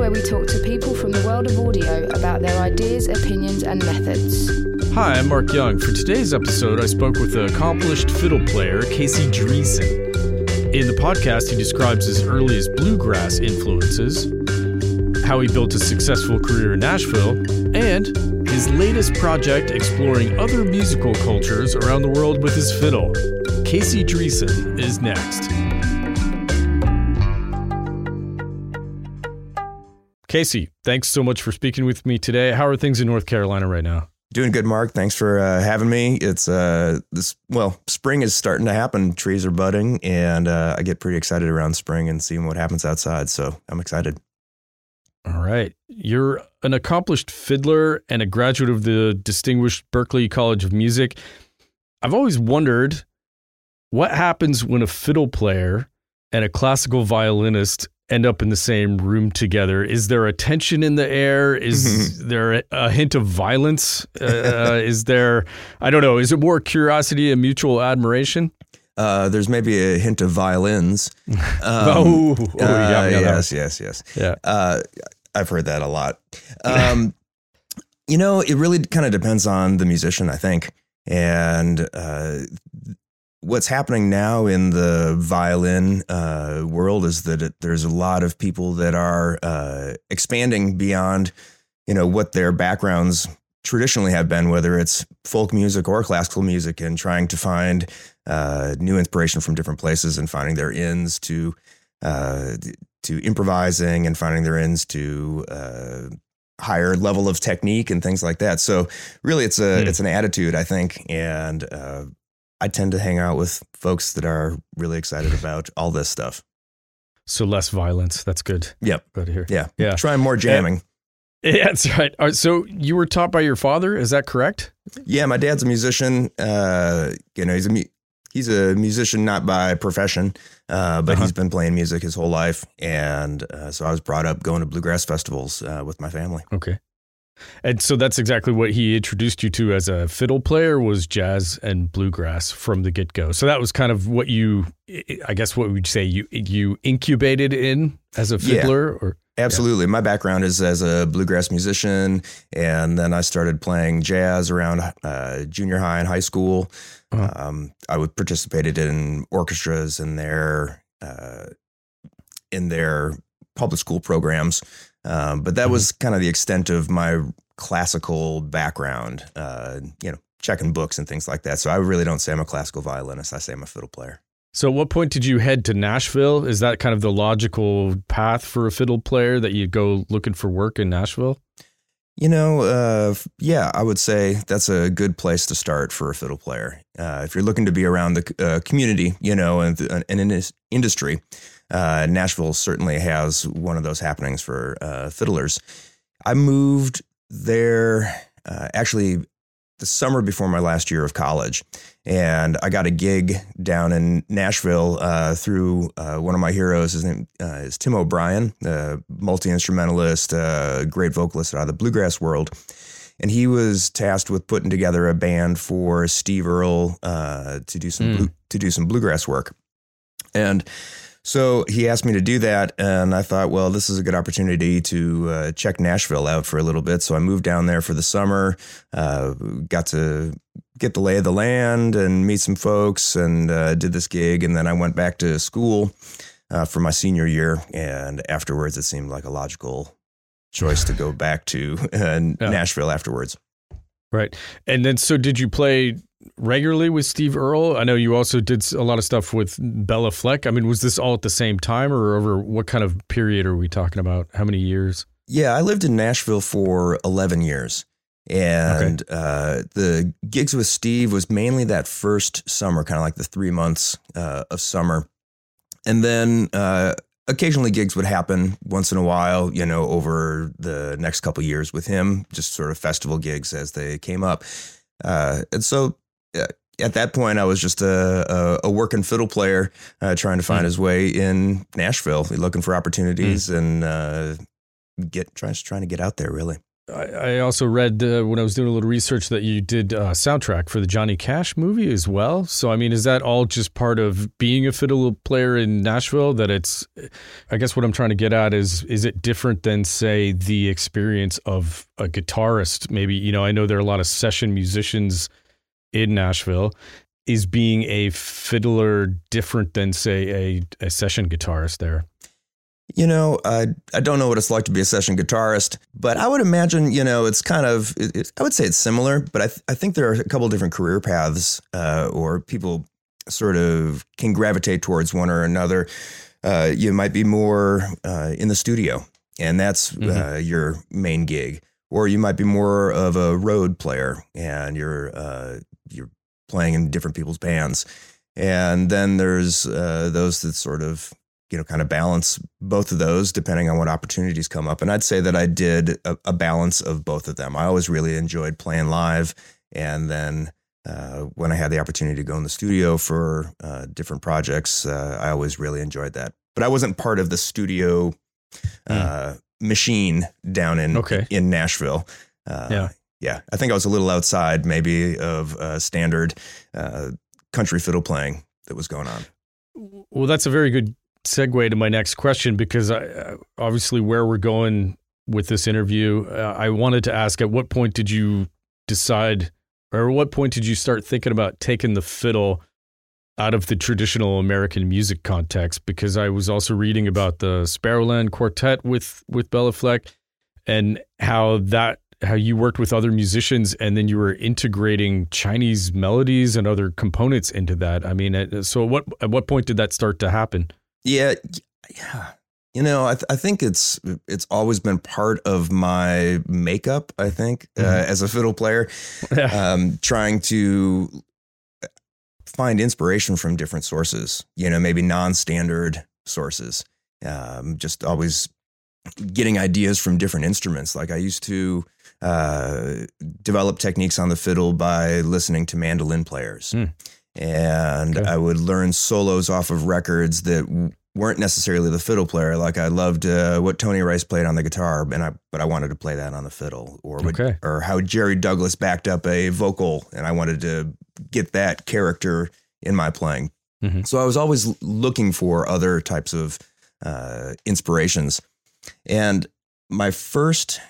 where we talk to people from the world of audio about their ideas, opinions, and methods. Hi, I'm Mark Young. For today's episode, I spoke with the accomplished fiddle player Casey Driessen. In the podcast, he describes his earliest bluegrass influences, how he built a successful career in Nashville, and his latest project exploring other musical cultures around the world with his fiddle. Casey Driessen is next. Casey, thanks so much for speaking with me today. How are things in North Carolina right now? Doing good, Mark. Thanks for uh, having me. It's uh, this well, spring is starting to happen. Trees are budding, and uh, I get pretty excited around spring and seeing what happens outside. So I'm excited. All right, you're an accomplished fiddler and a graduate of the distinguished Berklee College of Music. I've always wondered what happens when a fiddle player and a classical violinist end up in the same room together? Is there a tension in the air? Is there a hint of violence? Uh, is there, I don't know, is it more curiosity and mutual admiration? Uh, there's maybe a hint of violins. Um, oh, oh yeah, uh, yes, yes, yes. Yeah. Uh, I've heard that a lot. Um, you know, it really kind of depends on the musician, I think. And uh, what's happening now in the violin uh, world is that it, there's a lot of people that are uh, expanding beyond, you know, what their backgrounds traditionally have been, whether it's folk music or classical music, and trying to find uh, new inspiration from different places and finding their ins to uh, to improvising and finding their ins to uh, higher level of technique and things like that. So really, it's a mm. it's an attitude, I think, and uh, I tend to hang out with folks that are really excited about all this stuff. So less violence. That's good. Yep. Good to hear. Yeah. Yeah. Trying more jamming. Yeah, that's right. right. So you were taught by your father. Is that correct? Yeah. My dad's a musician. Uh, you know, he's a, mu- he's a musician, not by profession, uh, but uh-huh. he's been playing music his whole life. And uh, so I was brought up going to bluegrass festivals uh, with my family. Okay. And so that's exactly what he introduced you to as a fiddle player was jazz and bluegrass from the get go. So that was kind of what you, I guess, what would you say you you incubated in as a fiddler, yeah. or absolutely. Yeah. My background is as a bluegrass musician, and then I started playing jazz around uh, junior high and high school. Uh-huh. Um, I would participated in orchestras in their uh, in their public school programs. Um, but that mm-hmm. was kind of the extent of my classical background, uh, you know, checking books and things like that. So I really don't say I'm a classical violinist. I say I'm a fiddle player. So, at what point did you head to Nashville? Is that kind of the logical path for a fiddle player that you go looking for work in Nashville? You know, uh, yeah, I would say that's a good place to start for a fiddle player. Uh, if you're looking to be around the uh, community, you know, and, and in this industry, uh, Nashville certainly has one of those happenings for uh, fiddlers. I moved there uh, actually the summer before my last year of college, and I got a gig down in Nashville uh, through uh, one of my heroes. His name uh, is Tim O'Brien, a multi instrumentalist, great vocalist out of the bluegrass world. And he was tasked with putting together a band for Steve Earle to do some mm. blue, to do some bluegrass work, and so he asked me to do that, and I thought, well, this is a good opportunity to uh, check Nashville out for a little bit. So I moved down there for the summer, uh, got to get the lay of the land and meet some folks, and uh, did this gig. And then I went back to school uh, for my senior year, and afterwards, it seemed like a logical choice to go back to uh, yeah. Nashville afterwards. Right. And then, so did you play regularly with Steve Earle? I know you also did a lot of stuff with Béla Fleck. I mean, was this all at the same time or over what kind of period are we talking about? How many years? Yeah, I lived in Nashville for 11 years. And okay. uh, the gigs with Steve was mainly that first summer, kind of like the three months uh, of summer. And then uh, occasionally gigs would happen once in a while, you know, over the next couple years with him, just sort of festival gigs as they came up. Uh, and so at that point, I was just a, a, a working fiddle player uh, trying to find mm. his way in Nashville, looking for opportunities mm. and uh, get trying trying to get out there. Really. I, I also read uh, when I was doing a little research that you did uh, soundtrack for the Johnny Cash movie as well. So I mean, is that all just part of being a fiddle player in Nashville? That it's, I guess what I'm trying to get at is, is it different than say the experience of a guitarist? Maybe you know, I know there are a lot of session musicians in Nashville. Is being a fiddler different than say a, a session guitarist there? You know, I I don't know what it's like to be a session guitarist, but I would imagine you know it's kind of it, it, I would say it's similar, but I th- I think there are a couple different career paths, uh, or people sort of can gravitate towards one or another. Uh, you might be more uh, in the studio, and that's uh, your main gig, or you might be more of a road player, and you're uh, you're playing in different people's bands, and then there's uh, those that sort of you know kind of balance both of those depending on what opportunities come up. And I'd say that I did a, a balance of both of them. I always really enjoyed playing live, and then. Uh, when I had the opportunity to go in the studio for uh, different projects, uh, I always really enjoyed that. But I wasn't part of the studio uh, machine down in Okay. in Nashville. Uh, Yeah. Yeah. I think I was a little outside maybe of uh, standard uh, country fiddle playing that was going on. Well, that's a very good segue to my next question because I, uh, obviously where we're going with this interview, uh, I wanted to ask at what point did you decide, or at what point did you start thinking about taking the fiddle out of the traditional American music context? Because I was also reading about the Sparrowland Quartet with with Béla Fleck and how that how you worked with other musicians and then you were integrating Chinese melodies and other components into that. I mean, uh, so what at what point did that start to happen? Yeah, yeah. You know, I, th- I think it's it's always been part of my makeup. I think uh, Mhm. as a fiddle player, um, trying to find inspiration from different sources. You know, maybe non-standard sources. Um, just always getting ideas from different instruments. Like I used to uh, develop techniques on the fiddle by listening to mandolin players, Hmm. and Okay. I would learn solos off of records that w- weren't necessarily the fiddle player. Like I loved uh, what Tony Rice played on the guitar, and I but I wanted to play that on the fiddle, or what- Okay. or how Jerry Douglas backed up a vocal, and I wanted to get that character in my playing. Mhm. So I was always looking for other types of uh, inspirations, and my first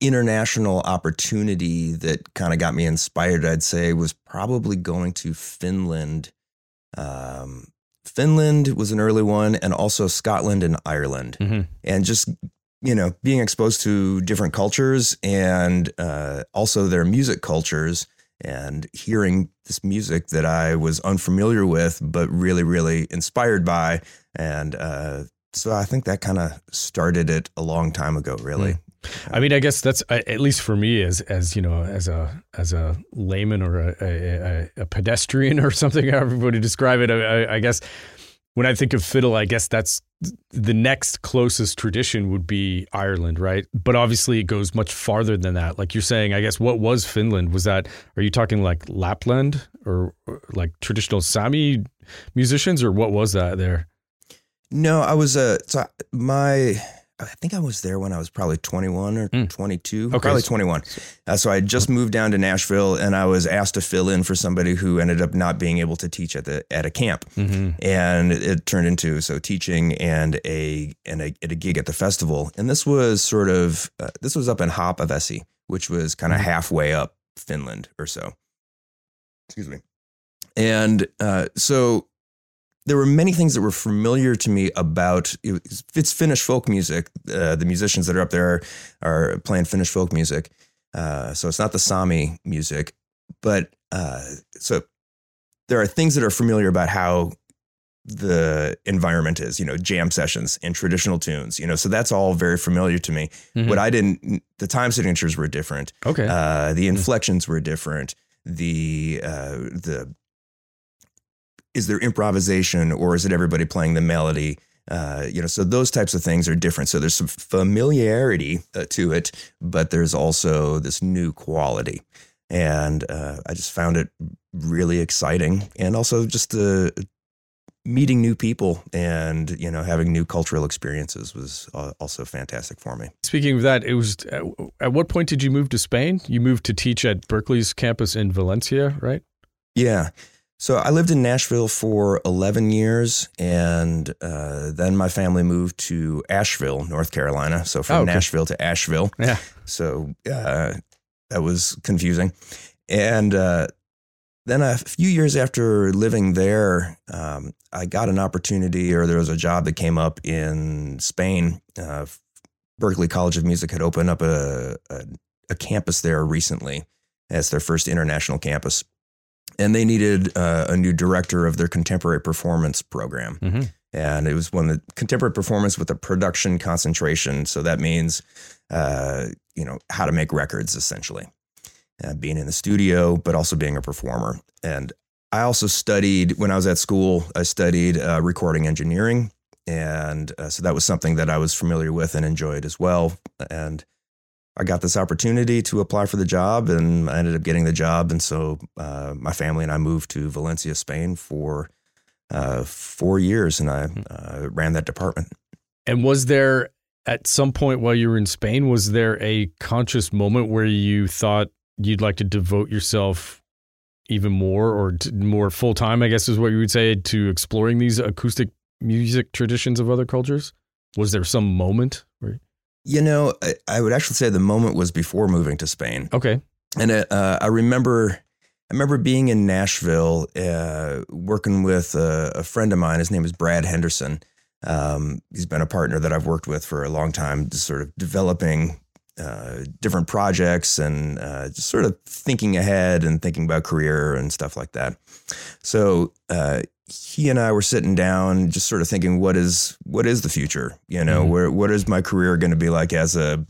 international opportunity that kind of got me inspired, I'd say, was probably going to Finland. Um, Finland was an early one, and also Scotland and Ireland Mhm. and just you know being exposed to different cultures and uh, also their music cultures and hearing this music that I was unfamiliar with but really really inspired by and uh, so I think that kind of started it a long time ago really I mean, I guess that's uh, at least for me as as you know as a as a layman or a, a, a- a pedestrian or something, however everybody describe it. I, I, guess when I think of fiddle, I guess that's the next closest tradition would be Ireland, right? But obviously, it goes much farther than that. Like you're saying, I guess what was Finland? Was that? Are you talking like Lapland or, or like traditional Sami musicians, or what was that there? No, I was uh so my I think I was there when I was probably 21 or Mm. 22, Okay, probably 21. Uh, so I had just moved down to Nashville and I was asked to fill in for somebody who ended up not being able to teach at the at a camp. Mm-hmm. And it turned into so teaching and a and a, at a gig at the festival. And this was sort of uh, this was up in Haapavesi, which was kind of Mhm. halfway up Finland or so. Excuse me. And uh, so there were many things that were familiar to me about it- it's Finnish folk music. Uh, the musicians that are up there are playing Finnish folk music, uh, so it's not the Sami music. But uh, so there are things that are familiar about how the environment is. You know, jam sessions and traditional tunes. You know, so that's all very familiar to me. Mm-hmm. What I didn't, the time signatures were different. okay. Uh, the inflections were different. The uh, the is there improvisation or is it everybody playing the melody? Uh, you know, so those types of things are different. So there's some familiarity uh, to it, but there's also this new quality, and uh, I just found it really exciting, and also just the meeting new people and you know having new cultural experiences was uh, also fantastic for me. Speaking of that, it was at what point did you move to Spain? You moved to teach at Berklee's campus in Valencia, right? Yeah. So I lived in Nashville for 11 years, and uh, then my family moved to Asheville, North Carolina. So from oh, okay. Nashville to Asheville. Yeah. So uh, that was confusing. And uh, then a few years after living there, um, I got an opportunity, or there was a job that came up in Spain. Uh, Berklee College of Music had opened up a, a, a, campus there recently. It's their first international campus. And they needed uh, a new director of their contemporary performance program. Mm-hmm. And it was one of the contemporary performance with a production concentration. So that means, uh, you know, how to make records essentially uh, being in the studio, but also being a performer. And I also studied, when I was at school, I studied uh, recording engineering. And uh, so that was something that I was familiar with and enjoyed as well. And I got this opportunity to apply for the job and I ended up getting the job. And so uh, my family and I moved to Valencia, Spain for uh, four years and I hmm. uh, ran that department. And was there at some point while you were in Spain, was there a conscious moment where you thought, you'd like to devote yourself even more or more full time, I guess is what you would say, to exploring these acoustic music traditions of other cultures? Was there some moment? You know, I, I, would actually say the moment was before moving to Spain. Okay. And uh, I remember. I remember being in Nashville, uh, working with a, a, friend of mine. His name is Brad Henderson. Um, he's been a partner that I've worked with for a long time, just sort of developing uh, different projects and uh, just sort of thinking ahead and thinking about career and stuff like that. So uh, he and I were sitting down, just sort of thinking, what is what is the future? You know, mm-hmm. where what is my career going to be like as a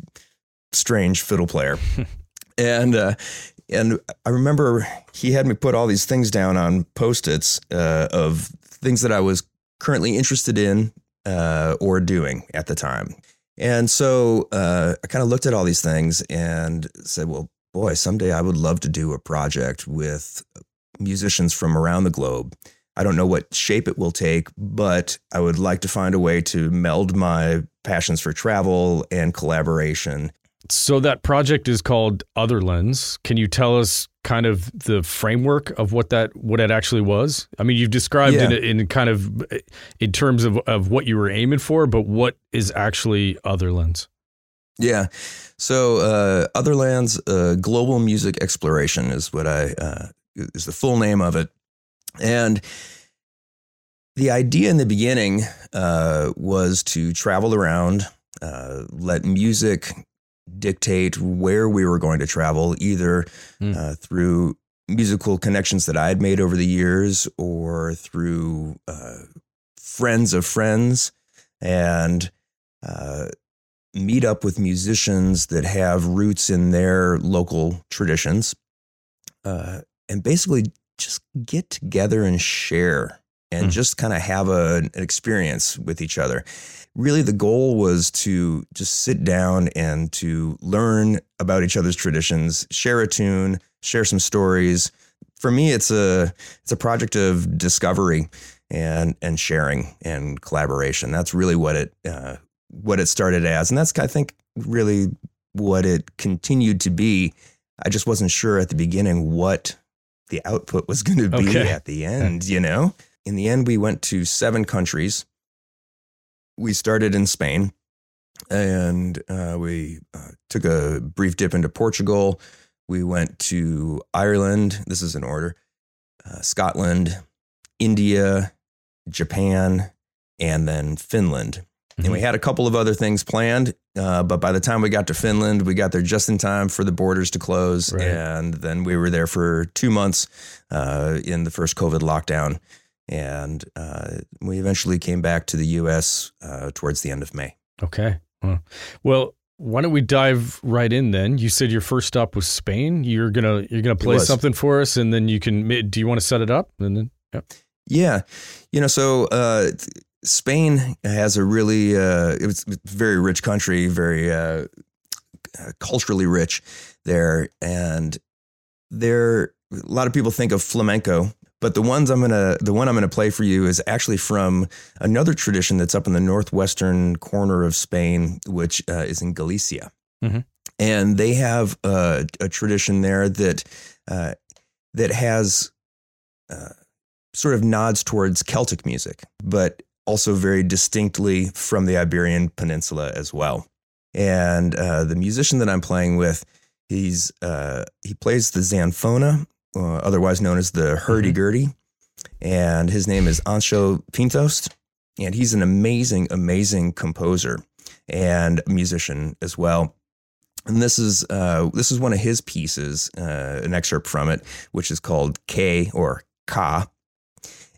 strange fiddle player? and uh, and I remember he had me put all these things down on post its uh, of things that I was currently interested in or doing at the time. And so uh, I kind of looked at all these things and said, well, boy, someday I would love to do a project with musicians from around the globe. I don't know what shape it will take, but I would like to find a way to meld my passions for travel and collaboration so that project is called Otherlands. Can you tell us kind of the framework of what that what it actually was? I mean, you've described yeah. it in kind of in terms of of what you were aiming for, but what is actually Otherlands? Yeah. So uh, Otherlands uh, Global Music Exploration is what I uh, is the full name of it, and the idea in the beginning uh, was to travel around, uh, let music dictate where we were going to travel, either mm. uh, through musical connections that I had made over the years or through uh, friends of friends, and uh, meet up with musicians that have roots in their local traditions, uh, and basically just get together and share and mm. just kind of have a, an experience with each other really the goal was to just sit down and to learn about each other's traditions, share a tune, share some stories. For me, it's a it's a project of discovery and and sharing and collaboration. That's really what it uh, what it started as, and that's I think really what it continued to be. I just wasn't sure at the beginning what the output was going to be okay. at the end. You know, in the end, we went to seven countries we started in Spain and uh, we uh, took a brief dip into Portugal. We went to Ireland. This is in order uh, Scotland, India, Japan, and then Finland. Mm-hmm. And we mm-hmm. had a couple of other things planned, uh, but by the time we got to Finland, we got there just in time for the borders to close. Right. And then we were there for two months uh, in the first COVID lockdown and uh, we eventually came back to the U.S. Uh, towards the end of May. Okay. Well, why don't we dive right in then? You said your first stop was Spain. You're gonna you're gonna play something for us, and then you can. Do you want to set it up? And then yeah, yeah. You know, so uh, Spain has a really uh, it's very rich country, very uh, culturally rich there, and there a lot of people think of flamenco But the ones I'm gonna, the one I'm gonna play for you is actually from another tradition that's up in the northwestern corner of Spain, which uh, is in Galicia, Mhm. and they have a, a tradition there that uh, that has uh, sort of nods towards Celtic music, but also very distinctly from the Iberian Peninsula as well. And uh, the musician that I'm playing with, he's uh, he plays the zanfona, uh, otherwise known as the hurdy-gurdy, and his name is Anxo Pintos, and he's an amazing, amazing composer and musician as well. And this is uh, this is one of his pieces, uh, an excerpt from it, which is called K or Ka,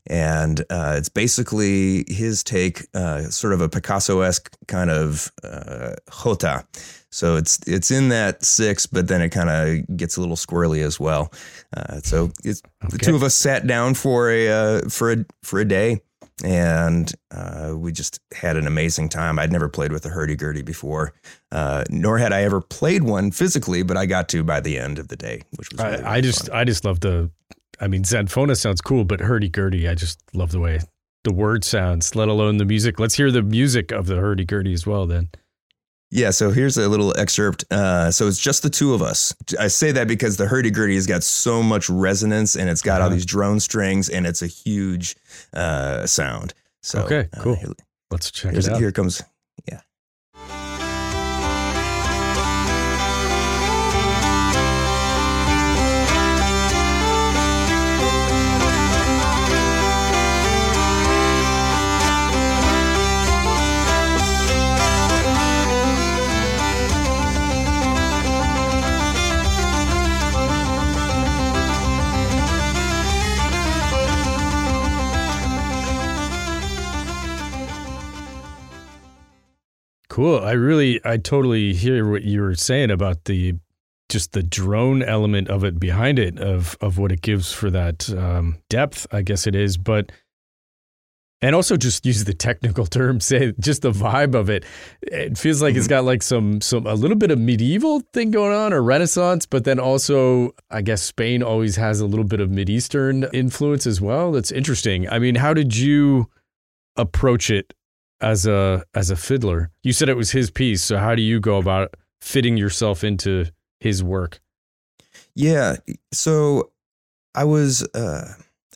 and uh, it's basically his take, uh, sort of a Picasso-esque kind of uh, jota. So it's it's in that six, but then it kind of gets a little squirrely as well. Uh, so it's, the two of us sat down for a uh, for a for a day, and uh, we just had an amazing time. I'd never played with a hurdy-gurdy before, uh, nor had I ever played one physically, but I got to by the end of the day, which was really, I, I just. I just love the I mean Zanfona sounds cool, but hurdy gurdy, I just love the way the word sounds, let alone the music. Let's hear the music of the hurdy gurdy as well then. Yeah, so here's a little excerpt. Uh, so it's just the two of us. I say that because the hurdy-gurdy has got so much resonance and it's got all Uh-huh. these drone strings and it's a huge uh, sound. So Okay, uh, cool. here- Let's check it out. here comes. Yeah. Cool. I really, I totally hear what you were saying about the just the drone element of it behind it, of of what it gives for that um, depth. I guess it is, but and also just use the technical term, say just the vibe of it. It feels like it's got like some some a little bit of medieval thing going on or Renaissance, but then also I guess Spain always has a little bit of Mideastern influence as well. That's interesting. I mean, how did you approach it as a as a fiddler. You said it was his piece, so how do you go about fitting yourself into his work? Yeah. So I was uh,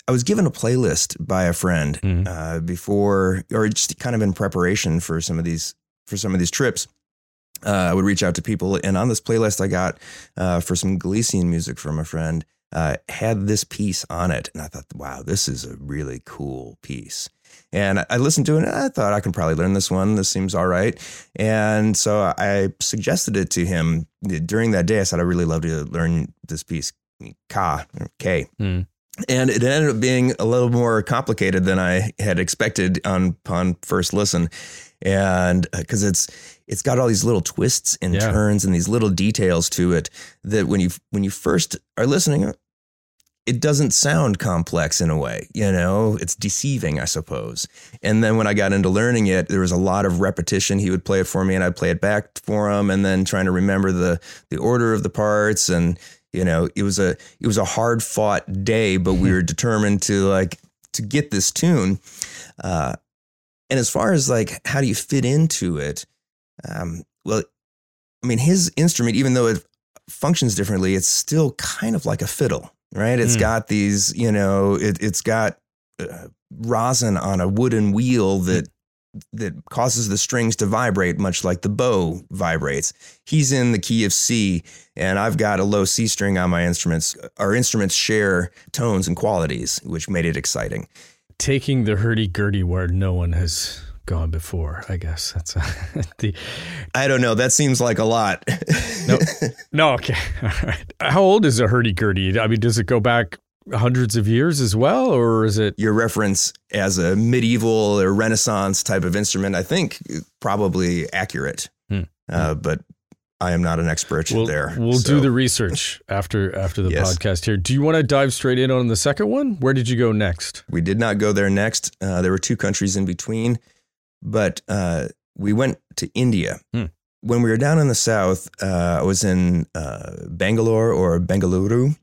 I was given a playlist by a friend Mhm. uh, before, or just kind of in preparation for some of these for some of these trips. Uh, I would reach out to people, and on this playlist I got uh, for some Galician music from a friend uh, had this piece on it, and I thought, wow, this is a really cool piece. And I- listened to it, and I thought I can probably learn this one. This seems all right. And so I suggested it to him during that day. I said, I really love to learn this piece, Ka, or K. Hmm. And it ended up being a little more complicated than I had expected on upon first listen, and because it's it's got all these little twists and Yeah. turns and these little details to it that when you when you first are listening, it doesn't sound complex in a way. You know, it's deceiving, I suppose. And then when I got into learning it, there was a lot of repetition. He would play it for me, and I'd play it back for him, and then trying to remember the the order of the parts and you know it was a it was a hard fought day but we were determined to like to get this tune uh and as far as like how do you fit into it um well i mean his instrument even though it functions differently it's still kind of like a fiddle right It's Mm. got these you know it, it's got uh, rosin on a wooden wheel that that causes the strings to vibrate much like the bow vibrates he's in the key of c and I've got a low C string on my instruments. Our instruments share tones and qualities, which made it exciting. Taking the hurdy gurdy where no one has gone before, I guess that's the I don't know. That seems like a lot. No. no. Okay, all right. How old is a hurdy gurdy? I mean, does it go back hundreds of years as well, or is it? Your reference as a medieval or Renaissance type of instrument, I think, probably accurate. Hmm. Uh, but I am not an expert We'll, there. we'll so- do the research after after the Yes. podcast here. Do you want to dive straight in on the second one? Where did you go next? We did not go there next. Uh, there were two countries in between, but uh, we went to India. Hmm. When we were down in the south, uh, I was in uh, Bangalore or Bengaluru,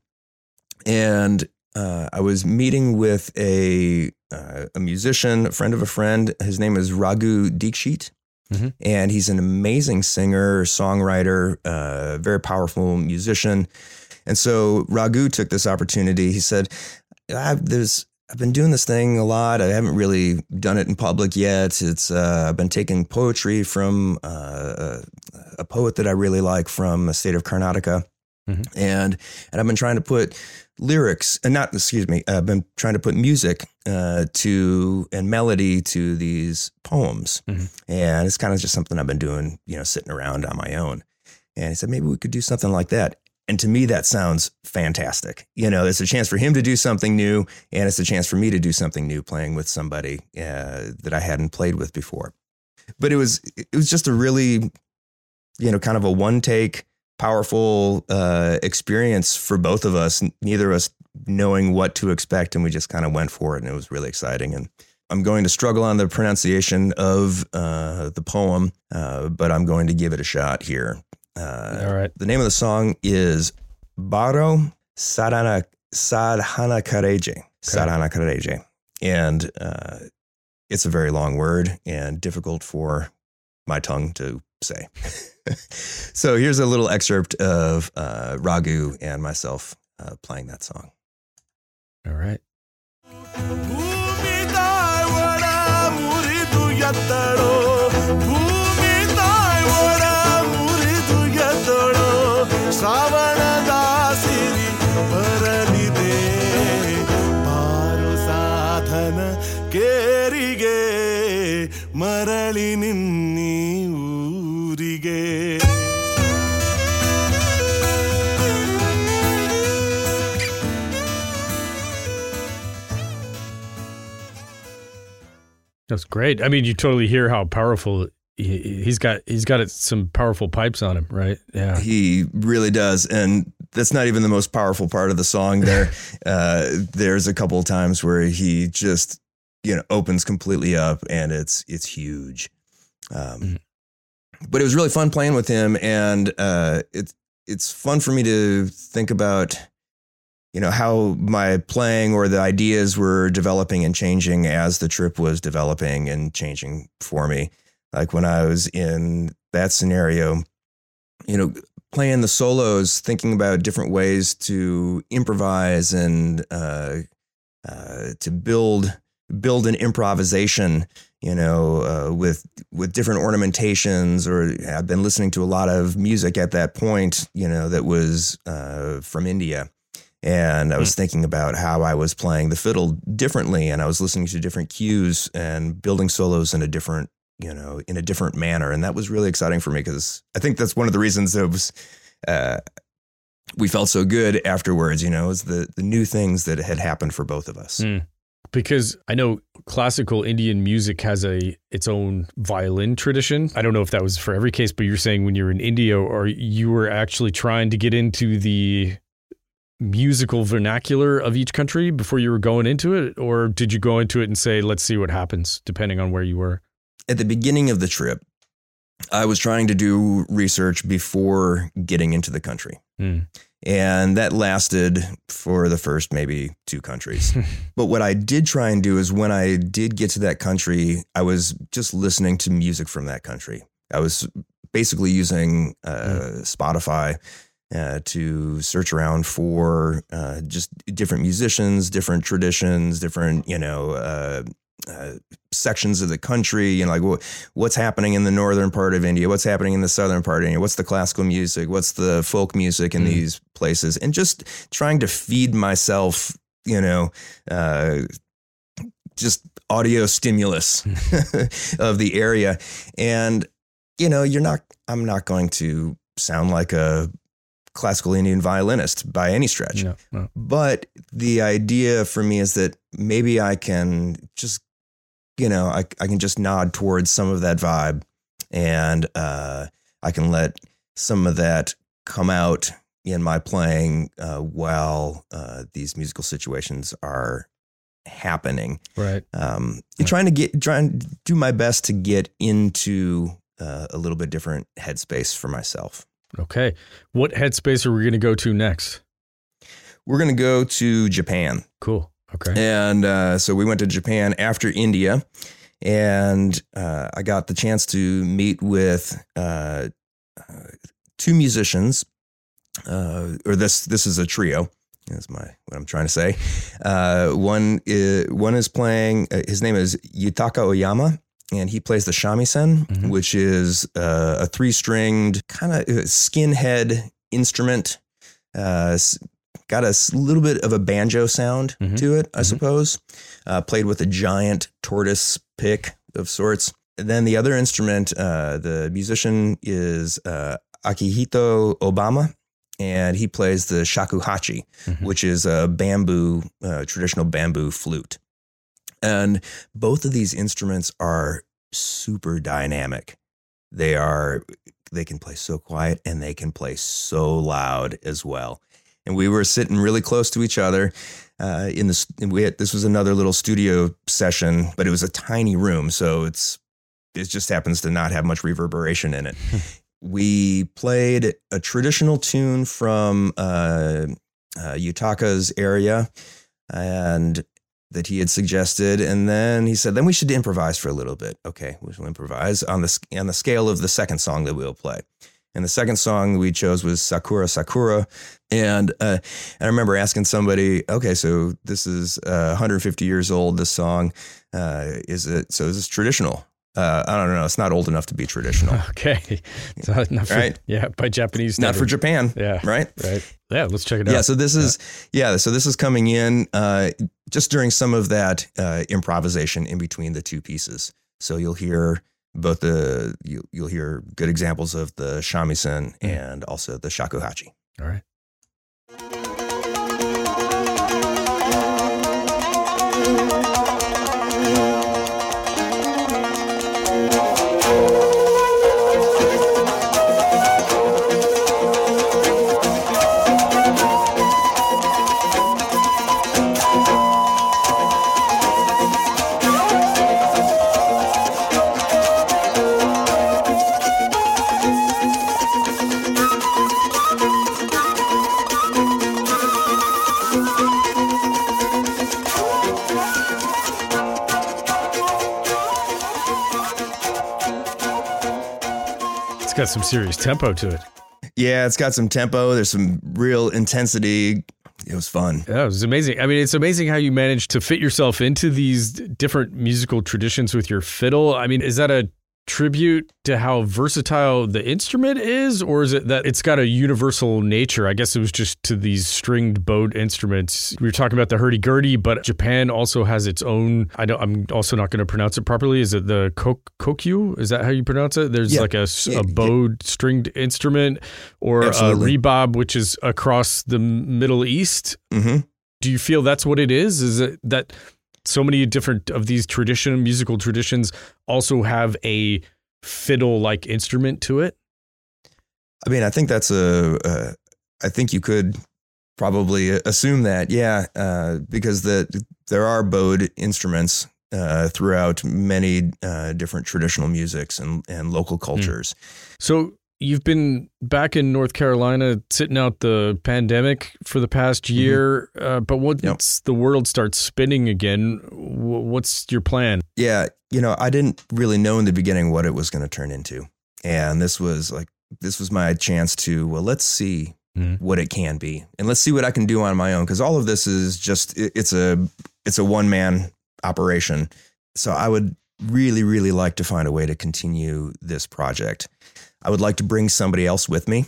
and uh, I was meeting with a uh, a musician, a friend of a friend. His name is Raghu Dikshit, Mhm. and he's an amazing singer, songwriter, uh, very powerful musician. And so Raghu took this opportunity. He said, "There's I've been doing this thing a lot. I haven't really done it in public yet. It's uh, I've been taking poetry from uh, a poet that I really like from the state of Karnataka, Mhm. and and I've been trying to put lyrics and not excuse me. I've been trying to put music uh, to and melody to these poems, Mhm. and it's kind of just something I've been doing, you know, sitting around on my own. And he said maybe we could do something like that. And to me, that sounds fantastic. You know, it's a chance for him to do something new, and it's a chance for me to do something new, playing with somebody uh, that I hadn't played with before. But it was it was just a really, you know, kind of a one take, powerful uh, experience for both of us. Neither of us knowing what to expect, and we just kind of went for it, and it was really exciting. And I'm going to struggle on the pronunciation of uh, the poem, uh, but I'm going to give it a shot here. Uh, All right. the name of the song is Baro Sadhana Sadhana Kareje. Sadhana Kareje. And uh, it's a very long word and difficult for my tongue to say. so here's a little excerpt of uh, Raghu and myself uh, playing that song. All right. ಶ್ರಾವಣದ ಸಿರಿ ಬರಲಿದೆ ಬಾರು ಸಾಧನ ಕೇರಿಗೆ ಮರಳಿ ನಿನ್ನಿ ಊರಿಗೆ That's great. I mean, you totally hear how powerful he, he's got. He's got some powerful pipes on him, right? Yeah. He really does, and that's not even the most powerful part of the song. There, uh, there's a couple of times where he just you know opens completely up, and it's it's huge. Um, Mhm. But it was really fun playing with him, and uh, it's it's fun for me to think about you know how my playing or the ideas were developing and changing as the trip was developing and changing for me. Like when I was in that scenario, you know, playing the solos, thinking about different ways to improvise and uh, uh, to build build an improvisation. You know, uh, with with different ornamentations. Or I've been listening to a lot of music at that point. You know, that was uh, from India. And I was thinking about how I was playing the fiddle differently, and I was listening to different cues and building solos in a different you know, in a different manner. And that was really exciting for me because I think that's one of the reasons it was, uh, we felt so good afterwards, you know, is the, the new things that had happened for both of us. Mm. Because I know classical Indian music has a its own violin tradition. I don't know if that was for every case, but you're saying when you're in India or you were actually trying to get into the musical vernacular of each country before you were going into it, or did you go into it and say, "Let's see what happens," depending on where you were? At the beginning of the trip, I was trying to do research before getting into the country. Mm. And that lasted for the first maybe two countries. but what I did try and do is when I did get to that country, I was just listening to music from that country. I was basically using uh, Spotify uh, to search around for uh, just different musicians, different traditions, different, you know, uh, sections of the country, you know, like wh- what's happening in the northern part of India, what's happening in the southern part of India, what's the classical music, what's the folk music in Mm. these places, and just trying to feed myself, you know, uh, just audio stimulus of the area. And, you know, you're not, I'm not going to sound like a classical Indian violinist by any stretch. No, no. But the idea for me is that maybe I can just, you know, I, I can just nod towards some of that vibe and uh, I can let some of that come out in my playing uh, while uh, these musical situations are happening. Right. Um. Trying to get, trying to do my best to get into uh, a little bit different headspace for myself. Okay. What headspace are we going to go to next? we're going to go to Japan. Cool. Okay. And uh, so we went to Japan after India, and uh, I got the chance to meet with uh, uh, two musicians, uh, or this this is a trio. That's my what I'm trying to say. Uh, one is one is playing. Uh, his name is Yutaka Oyama. And he plays the shamisen, Mhm. which is uh, a three stringed kind of skinhead instrument. Uh, got a little bit of a banjo sound Mhm. to it, I Mhm. suppose. Uh, played with a giant tortoise pick of sorts. And then the other instrument, uh, the musician is uh, Akihito Obama, and he plays the shakuhachi, Mhm. which is a bamboo, uh, traditional bamboo flute. And both of these instruments are super dynamic. They are they can play so quiet and they can play so loud as well. And we were sitting really close to each other uh, in this. We had, this was another little studio session, but it was a tiny room, so it's it just happens to not have much reverberation in it. we played a traditional tune from uh, uh, Yutaka's area, and that he had suggested, and then he said, "Then we should improvise for a little bit." Okay, we'll improvise on the on the scale of the second song that we'll play. And the second song we chose was Sakura Sakura. And uh, I remember asking somebody, okay, so this is uh, 150 years old, this song. Uh, is it, so is this traditional? Uh, I don't know. It's not old enough to be traditional. Okay. It's not, for, Right. Yeah, by Japanese. not for. Japan, Yeah. right? Right. Yeah. Let's check it out. Yeah, so this is yeah, so this is coming in uh, just during some of that uh, improvisation in between the two pieces. So you'll hear both the you, you'll hear good examples of the shamisen Mm. and also the shakuhachi. All right. It's got some serious tempo to it. Yeah, it's got some tempo. There's some real intensity. It was fun. Yeah, it was amazing. I mean, it's amazing how you managed to fit yourself into these different musical traditions with your fiddle. I mean, is that a tribute to how versatile the instrument is, or is it that it's got a universal nature? I guess it was just to these stringed bowed instruments. We were talking about the hurdy-gurdy, but Japan also has its own. I don't. I'm also not going to pronounce it properly. Is it the kok- kokyu? Is that how you pronounce it? There's Yeah. like a, Yeah, a bowed stringed instrument, or a Absolutely. rebab, which is across the Middle East hmm do you feel that's what it is is it that so many different of these tradition musical traditions also have a fiddle like instrument to it I mean, I think that's a. Uh, I think you could probably assume that, yeah, uh, because the there are bowed instruments uh, throughout many uh, different traditional musics and and local cultures. so you've been back in north carolina sitting out the pandemic for the past year uh, but once the world starts spinning again wh- what's your plan Yeah, you know, I didn't really know in the beginning what it was going to turn into, and this was like this was my chance to well, let's see Mhm. what it can be, and let's see what I can do on my own because all of this is just it- it's a it's a one man operation. So I would really really like to find a way to continue this project. I would like to bring somebody else with me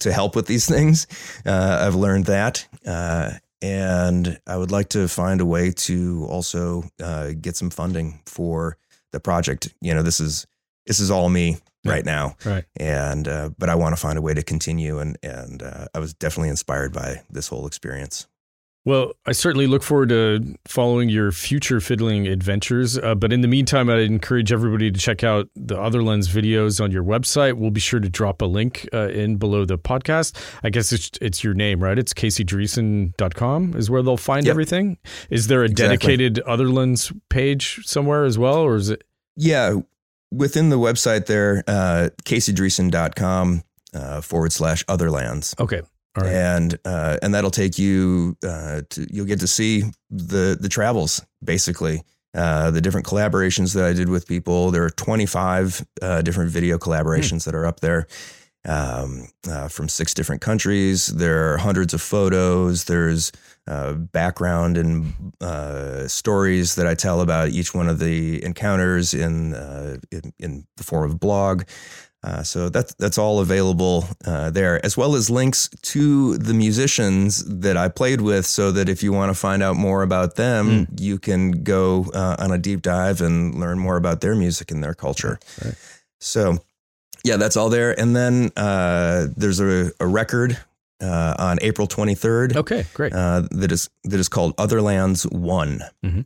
to help with these things. Uh, I've learned that. Uh, and I would like to find a way to also uh, get some funding for the project. You know, this is this is all me Yeah. right now, right and uh, but I want to find a way to continue. And and uh, I was definitely inspired by this whole experience. Well, I certainly look forward to following your future fiddling adventures. Uh, but in the meantime, I'd encourage everybody to check out the Otherlands videos on your website. We'll be sure to drop a link uh, in below the podcast. I guess it's it's your name, right? It's caseydriessen.com is where they'll find Yep. everything. Is there a Exactly. dedicated Other Lens page somewhere as well? Or is it? Yeah, within the website there, uh, caseydriessen.com uh, forward slash otherlands. Okay. Right. and uh, and that'll take you uh, to you'll get to see the the travels basically. Uh, the different collaborations that I did with people. There are 25 uh, different video collaborations that are up there um, uh, from six different countries. There are hundreds of photos. There's uh, background and uh, stories that I tell about each one of the encounters in uh, in, in the form of a blog. Uh, so that's that's all available uh, there, as well as links to the musicians that I played with, so that if you want to find out more about them, you can go uh, on a deep dive and learn more about their music and their culture. Right. So, yeah, that's all there. And then uh, there's a, a record uh, on April 23rd Okay, great. uh, that is that is called Otherlands One, Mhm.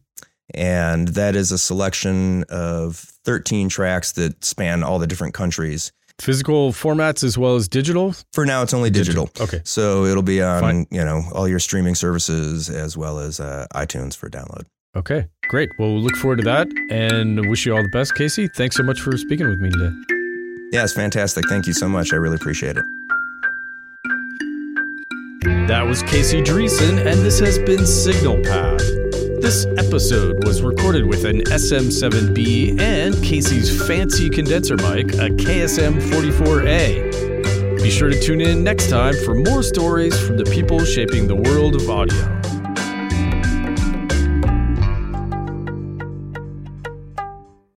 And that is a selection of 13 tracks that span all the different countries. Physical formats as well as digital. For now, it's only digital. Okay. So it'll be on Fine. you know all your streaming services as well as uh, iTunes for download. Okay, great. Well, we'll look forward to that and wish you all the best, Casey. Thanks so much for speaking with me today. Yeah, it's fantastic. Thank you so much. I really appreciate it. That was Casey Driessen, and this has been Signal Path. This episode was recorded with an SM7B and Casey's fancy condenser mic, a KSM 44A. Be sure to tune in next time for more stories from the people shaping the world of audio.